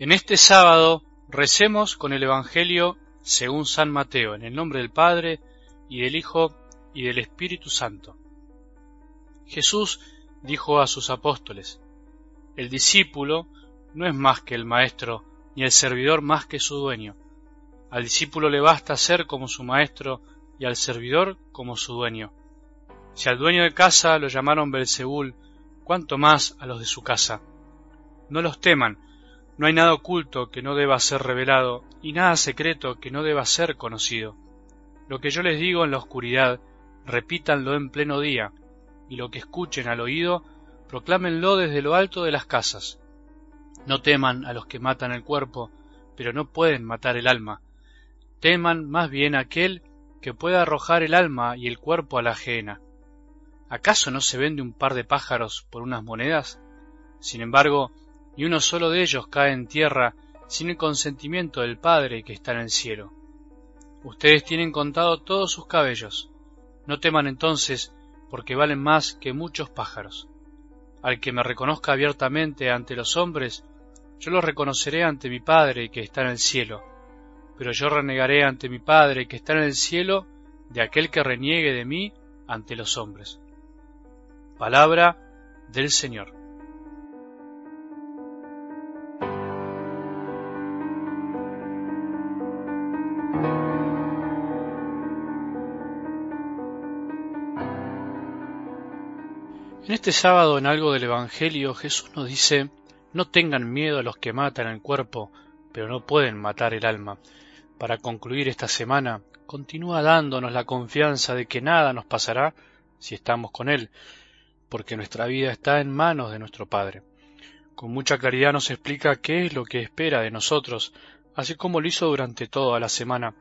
En este sábado recemos con el Evangelio según San Mateo, en el nombre del Padre, y del Hijo, y del Espíritu Santo. Jesús dijo a sus apóstoles, El discípulo no es más que el maestro, ni el servidor más que su dueño. Al discípulo le basta ser como su maestro, y al servidor como su dueño. Si al dueño de casa lo llamaron Belzebul, cuánto más a los de su casa. No los teman, no hay nada oculto que no deba ser revelado, y nada secreto que no deba ser conocido. Lo que yo les digo en la oscuridad, repítanlo en pleno día, y lo que escuchen al oído, proclámenlo desde lo alto de las casas. No teman a los que matan el cuerpo, pero no pueden matar el alma. Teman más bien aquel que pueda arrojar el alma y el cuerpo a la ajena. ¿Acaso no se vende un par de pájaros por unas monedas? Sin embargo, y uno solo de ellos cae en tierra sin el consentimiento del Padre que está en el cielo. Ustedes tienen contado todos sus cabellos. No teman entonces, porque valen más que muchos pájaros. Al que me reconozca abiertamente ante los hombres, yo lo reconoceré ante mi Padre que está en el cielo. Pero yo renegaré ante mi Padre que está en el cielo de aquel que reniegue de mí ante los hombres. Palabra del Señor. En este sábado en algo del Evangelio Jesús nos dice, no tengan miedo a los que matan el cuerpo, pero no pueden matar el alma. Para concluir esta semana, continúa dándonos la confianza de que nada nos pasará si estamos con Él, porque nuestra vida está en manos de nuestro Padre. Con mucha claridad nos explica qué es lo que espera de nosotros, así como lo hizo durante toda la semana,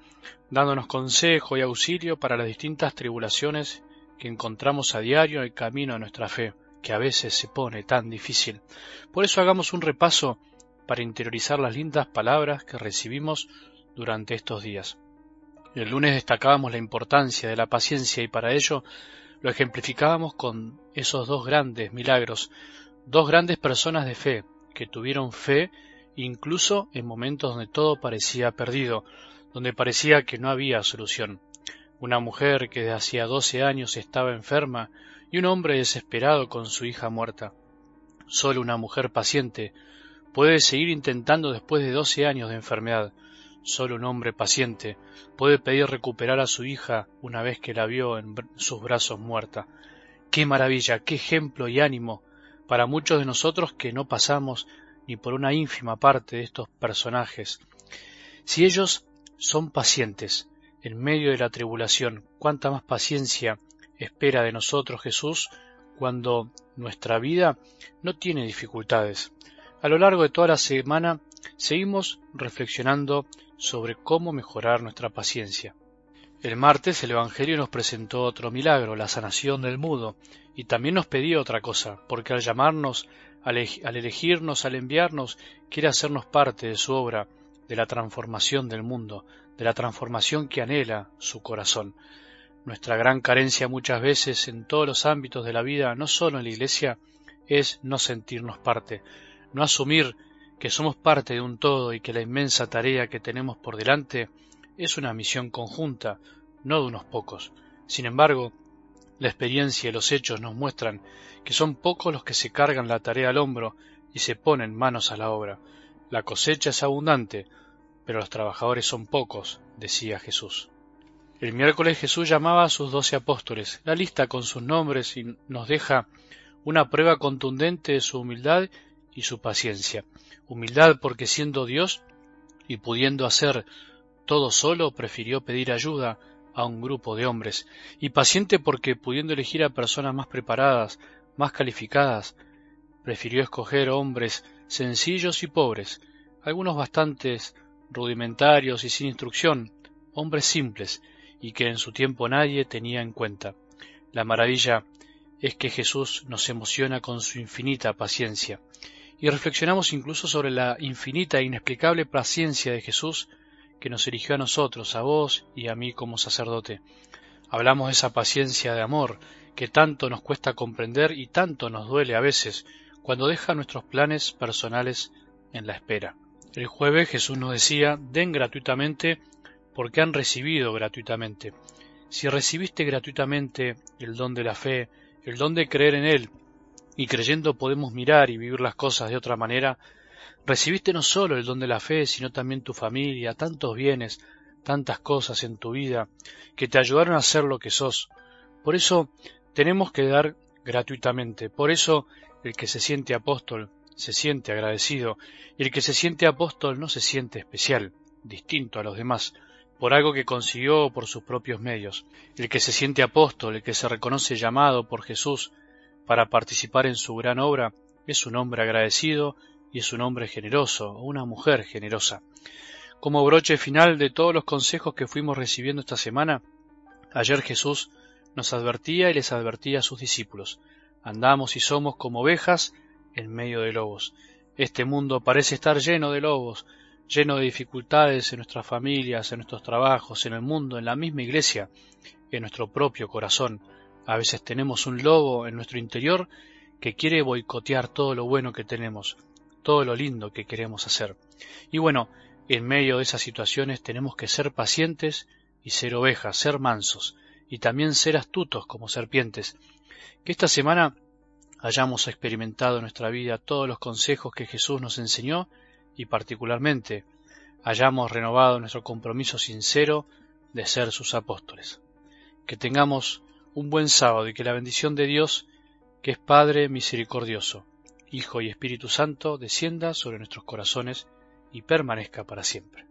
dándonos consejo y auxilio para las distintas tribulaciones que encontramos a diario el camino de nuestra fe, que a veces se pone tan difícil. Por eso hagamos un repaso para interiorizar las lindas palabras que recibimos durante estos días. El lunes destacábamos la importancia de la paciencia y para ello lo ejemplificábamos con esos dos grandes milagros, dos grandes personas de fe que tuvieron fe incluso en momentos donde todo parecía perdido, donde parecía que no había solución una mujer que desde hacía doce años estaba enferma y un hombre desesperado con su hija muerta. Solo una mujer paciente puede seguir intentando después de doce años de enfermedad. Solo un hombre paciente puede pedir recuperar a su hija una vez que la vio en sus brazos muerta. Qué maravilla, qué ejemplo y ánimo para muchos de nosotros que no pasamos ni por una ínfima parte de estos personajes. Si ellos son pacientes, en medio de la tribulación, cuánta más paciencia espera de nosotros Jesús cuando nuestra vida no tiene dificultades. A lo largo de toda la semana seguimos reflexionando sobre cómo mejorar nuestra paciencia. El martes el Evangelio nos presentó otro milagro, la sanación del mudo, y también nos pedía otra cosa, porque al llamarnos, al elegirnos, al enviarnos, quiere hacernos parte de su obra, de la transformación del mundo, de la transformación que anhela su corazón. Nuestra gran carencia muchas veces en todos los ámbitos de la vida, no solo en la Iglesia, es no sentirnos parte, no asumir que somos parte de un todo y que la inmensa tarea que tenemos por delante es una misión conjunta, no de unos pocos. Sin embargo, la experiencia y los hechos nos muestran que son pocos los que se cargan la tarea al hombro y se ponen manos a la obra. La cosecha es abundante, pero los trabajadores son pocos, decía Jesús. El miércoles Jesús llamaba a sus doce apóstoles. La lista con sus nombres nos deja una prueba contundente de su humildad y su paciencia. Humildad porque siendo Dios y pudiendo hacer todo solo, prefirió pedir ayuda a un grupo de hombres, y paciente porque pudiendo elegir a personas más preparadas, más calificadas, prefirió escoger hombres sencillos y pobres, algunos bastantes rudimentarios y sin instrucción, hombres simples, y que en su tiempo nadie tenía en cuenta. La maravilla es que Jesús nos emociona con su infinita paciencia, y reflexionamos incluso sobre la infinita e inexplicable paciencia de Jesús que nos eligió a nosotros, a vos y a mí como sacerdote. Hablamos de esa paciencia de amor que tanto nos cuesta comprender y tanto nos duele a veces cuando deja nuestros planes personales en la espera. El jueves Jesús nos decía, den gratuitamente porque han recibido gratuitamente. Si recibiste gratuitamente el don de la fe, el don de creer en Él, y creyendo podemos mirar y vivir las cosas de otra manera, recibiste no solo el don de la fe, sino también tu familia, tantos bienes, tantas cosas en tu vida que te ayudaron a ser lo que sos. Por eso tenemos que dar gratuitamente. Por eso el que se siente apóstol se siente agradecido y el que se siente apóstol no se siente especial, distinto a los demás, por algo que consiguió por sus propios medios. El que se siente apóstol, el que se reconoce llamado por Jesús para participar en su gran obra, es un hombre agradecido y es un hombre generoso, una mujer generosa. Como broche final de todos los consejos que fuimos recibiendo esta semana, ayer Jesús nos advertía y les advertía a sus discípulos, andamos y somos como ovejas en medio de lobos. Este mundo parece estar lleno de lobos, lleno de dificultades en nuestras familias, en nuestros trabajos, en el mundo, en la misma iglesia, en nuestro propio corazón. A veces tenemos un lobo en nuestro interior que quiere boicotear todo lo bueno que tenemos, todo lo lindo que queremos hacer. Y bueno, en medio de esas situaciones tenemos que ser pacientes y ser ovejas, ser mansos, y también ser astutos como serpientes. Que esta semana hayamos experimentado en nuestra vida todos los consejos que Jesús nos enseñó y particularmente hayamos renovado nuestro compromiso sincero de ser sus apóstoles. Que tengamos un buen sábado y que la bendición de Dios, que es Padre misericordioso, Hijo y Espíritu Santo, descienda sobre nuestros corazones y permanezca para siempre.